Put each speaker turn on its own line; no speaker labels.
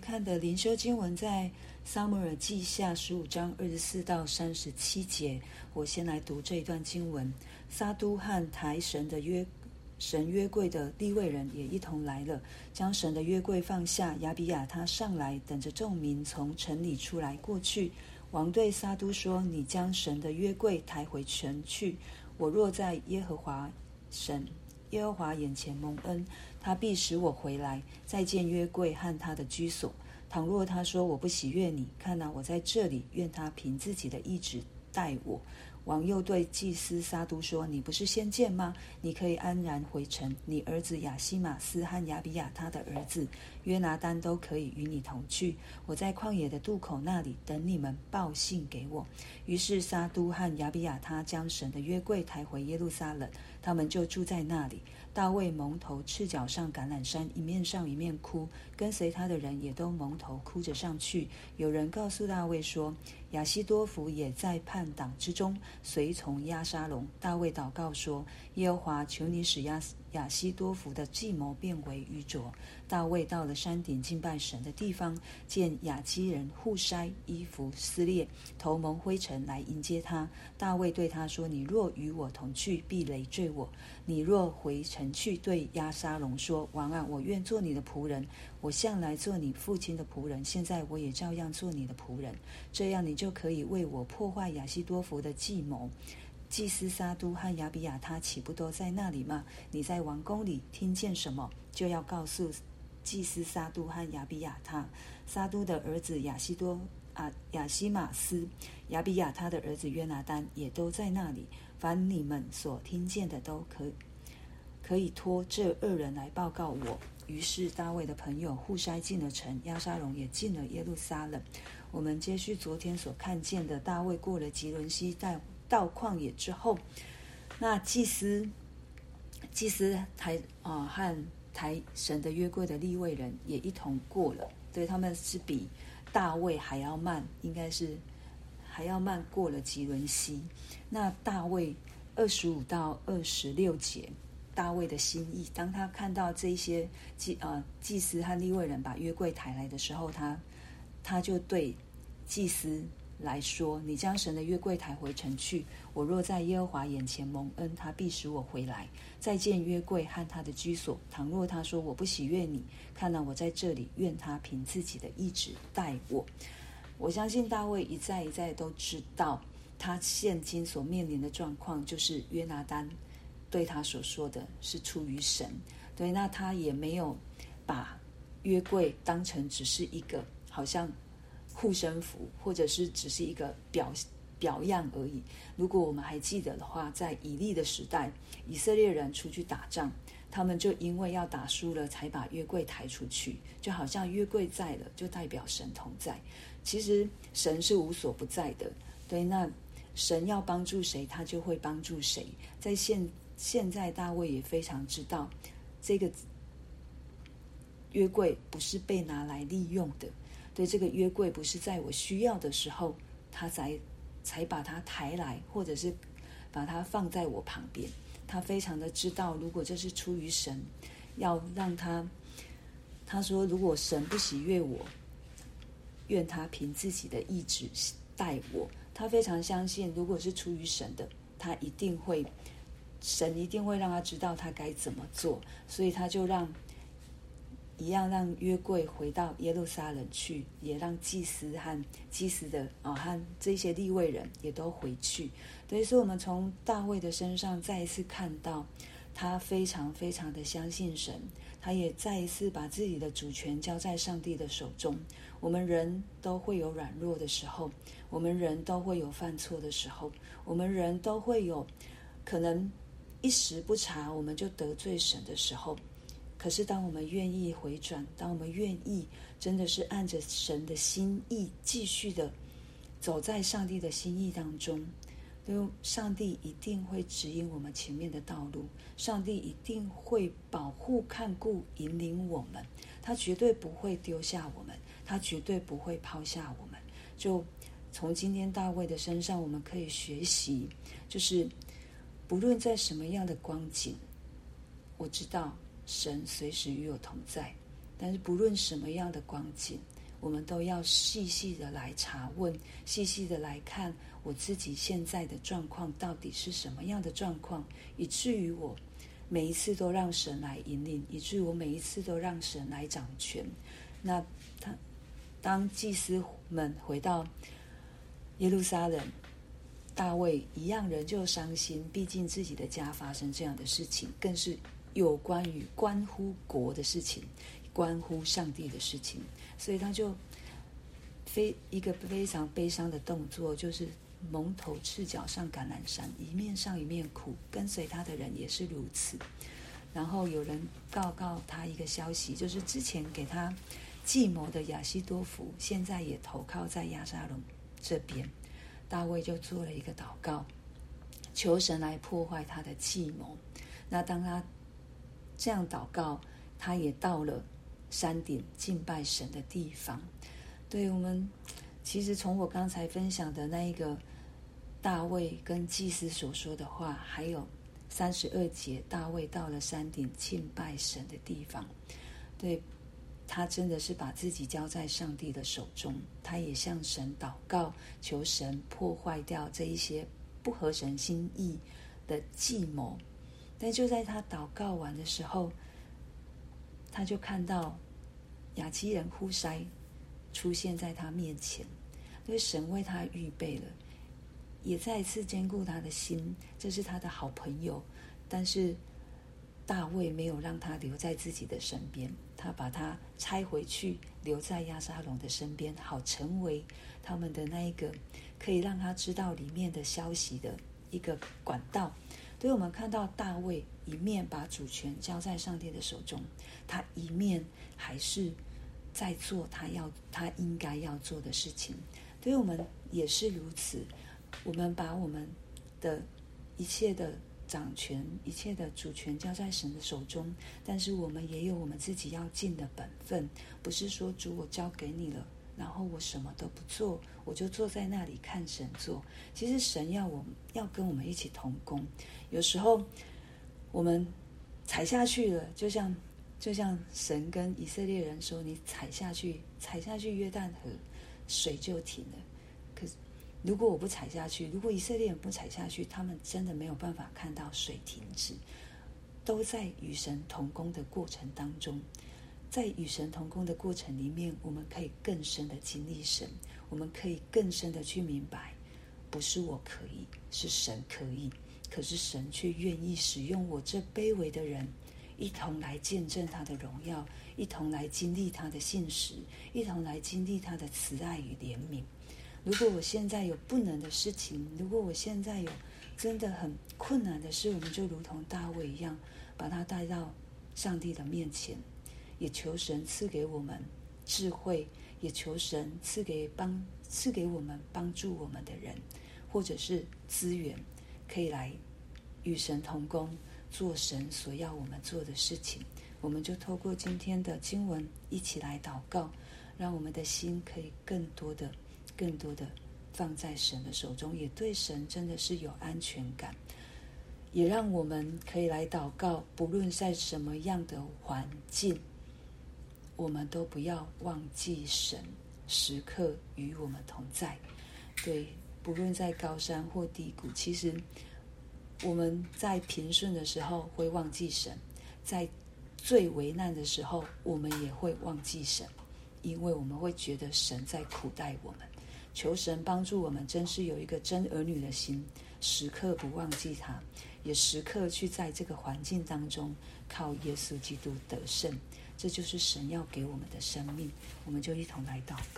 看的灵修经文在撒母耳记下十五章二十四到三十七节。我先来读这一段经文：撒督和抬神的约神约柜的利未人也一同来了，将神的约柜放下。亚比亚他上来，等着众民从城里出来过去。王对撒督说：“你将神的约柜抬回城去。我若在耶和华神耶和华眼前蒙恩，他必使我回来，再见约柜和他的居所。倘若他说我不喜悦你，看哪，我在这里，愿他凭自己的意志待我。”王又对祭司撒督说：“你不是先见吗？你可以安然回城。你儿子亚希玛斯和亚比亚他的儿子约拿单都可以与你同去。我在旷野的渡口那里等你们报信给我。”于是撒督和亚比亚他将神的约柜抬回耶路撒冷，他们就住在那里。大卫蒙头赤脚上橄榄山，一面上一面哭，跟随他的人也都蒙头哭着上去。有人告诉大卫说：“亚希多弗也在叛党之中，随从押沙龙。”大卫祷告说：“耶和华，求你使亚亚希多弗的计谋变为愚拙。”大卫到了山顶敬拜神的地方，见亚基人户筛衣服撕裂，头蒙灰尘来迎接他。大卫对他说：“你若与我同去，必累赘我；你若回城去，对押沙龙说：王啊，我愿做你的仆人，我向来做你父亲的仆人，现在我也照样做你的仆人。这样，你就可以为我破坏亚西多弗的计谋。”祭司撒督和亚比亚他岂不都在那里吗？你在王宫里听见什么，就要告诉。祭司撒督和亚比亚他，撒督的儿子亚西多啊，亚西玛斯，亚比亚他的儿子约拿单也都在那里。凡你们所听见的，都可可以托这二人来报告我。于是大卫的朋友互筛进了城，押沙龙也进了耶路撒冷。我们接续昨天所看见的，大卫过了吉伦西，在到旷野之后，那祭司祭司台啊和。台神的约柜的立位人也一同过了，所以，他们是比大卫还要慢，应该是还要慢过了吉伦西。那大卫二十五到二十六节，大卫的心意，当他看到这些祭呃祭司和利未人把约柜抬来的时候，他他就对祭司。来说，你将神的约柜抬回城去。我若在耶和华眼前蒙恩，他必使我回来，再见约柜和他的居所。倘若他说我不喜悦你，看到我在这里，愿他凭自己的意志待我。我相信大卫一再一再都知道，他现今所面临的状况，就是约拿单对他所说的是出于神。对，那他也没有把约柜当成只是一个好像。护身符，或者是只是一个表表样而已。如果我们还记得的话，在以利的时代，以色列人出去打仗，他们就因为要打输了，才把约柜抬出去，就好像约柜在了，就代表神同在。其实神是无所不在的，对，那神要帮助谁，他就会帮助谁。在现现在，大卫也非常知道，这个约柜不是被拿来利用的。对，这个约柜不是在我需要的时候，他才才把它抬来，或者是把它放在我旁边。他非常的知道，如果这是出于神，要让他，他说，如果神不喜悦我，愿他凭自己的意志待我。他非常相信，如果是出于神的，他一定会，神一定会让他知道他该怎么做，所以他就让。一样让约柜回到耶路撒冷去，也让祭司和祭司的啊、和这些立位人也都回去。所以说，我们从大卫的身上再一次看到，他非常非常的相信神，他也再一次把自己的主权交在上帝的手中。我们人都会有软弱的时候，我们人都会有犯错的时候，我们人都会有可能一时不察，我们就得罪神的时候。可是，当我们愿意回转，当我们愿意真的是按着神的心意继续的走在上帝的心意当中，就上帝一定会指引我们前面的道路，上帝一定会保护、看顾、引领我们，他绝对不会丢下我们，他绝对不会抛下我们。就从今天大卫的身上，我们可以学习，就是不论在什么样的光景，我知道。神随时与我同在，但是不论什么样的光景，我们都要细细的来查问，细细的来看我自己现在的状况到底是什么样的状况，以至于我每一次都让神来引领，以至于我每一次都让神来掌权。那他当祭司们回到耶路撒冷。大卫一样人就伤心，毕竟自己的家发生这样的事情，更是有关于关乎国的事情，关乎上帝的事情，所以他就非一个非常悲伤的动作，就是蒙头赤脚上橄榄山，一面上一面哭，跟随他的人也是如此。然后有人告告他一个消息，就是之前给他计谋的亚希多弗，现在也投靠在亚沙龙这边。大卫就做了一个祷告，求神来破坏他的计谋。那当他这样祷告，他也到了山顶敬拜神的地方。对我们，其实从我刚才分享的那一个大卫跟祭司所说的话，还有三十二节，大卫到了山顶敬拜神的地方，对。他真的是把自己交在上帝的手中，他也向神祷告，求神破坏掉这一些不合神心意的计谋。但就在他祷告完的时候，他就看到雅基人呼塞出现在他面前，因为神为他预备了，也再一次坚固他的心。这是他的好朋友，但是大卫没有让他留在自己的身边。他把他拆回去，留在亚沙龙的身边，好成为他们的那一个可以让他知道里面的消息的一个管道。所以我们看到大卫一面把主权交在上帝的手中，他一面还是在做他要他应该要做的事情。所以我们也是如此，我们把我们的一切的。掌权一切的主权交在神的手中，但是我们也有我们自己要尽的本分，不是说主我交给你了，然后我什么都不做，我就坐在那里看神做。其实神要我们要跟我们一起同工，有时候我们踩下去了，就像就像神跟以色列人说：“你踩下去，踩下去约旦河，水就停了。”可是。如果我不踩下去，如果以色列人不踩下去，他们真的没有办法看到水停止。都在与神同工的过程当中，在与神同工的过程里面，我们可以更深的经历神，我们可以更深的去明白，不是我可以，是神可以。可是神却愿意使用我这卑微的人，一同来见证他的荣耀，一同来经历他的信实，一同来经历他的慈爱与怜悯。如果我现在有不能的事情，如果我现在有真的很困难的事，我们就如同大卫一样，把他带到上帝的面前，也求神赐给我们智慧，也求神赐给帮赐给我们帮助我们的人，或者是资源，可以来与神同工，做神所要我们做的事情。我们就透过今天的经文一起来祷告，让我们的心可以更多的。更多的放在神的手中，也对神真的是有安全感，也让我们可以来祷告。不论在什么样的环境，我们都不要忘记神时刻与我们同在。对，不论在高山或低谷，其实我们在平顺的时候会忘记神，在最危难的时候，我们也会忘记神，因为我们会觉得神在苦待我们。求神帮助我们，真是有一个真儿女的心，时刻不忘记他，也时刻去在这个环境当中靠耶稣基督得胜。这就是神要给我们的生命。我们就一同来到。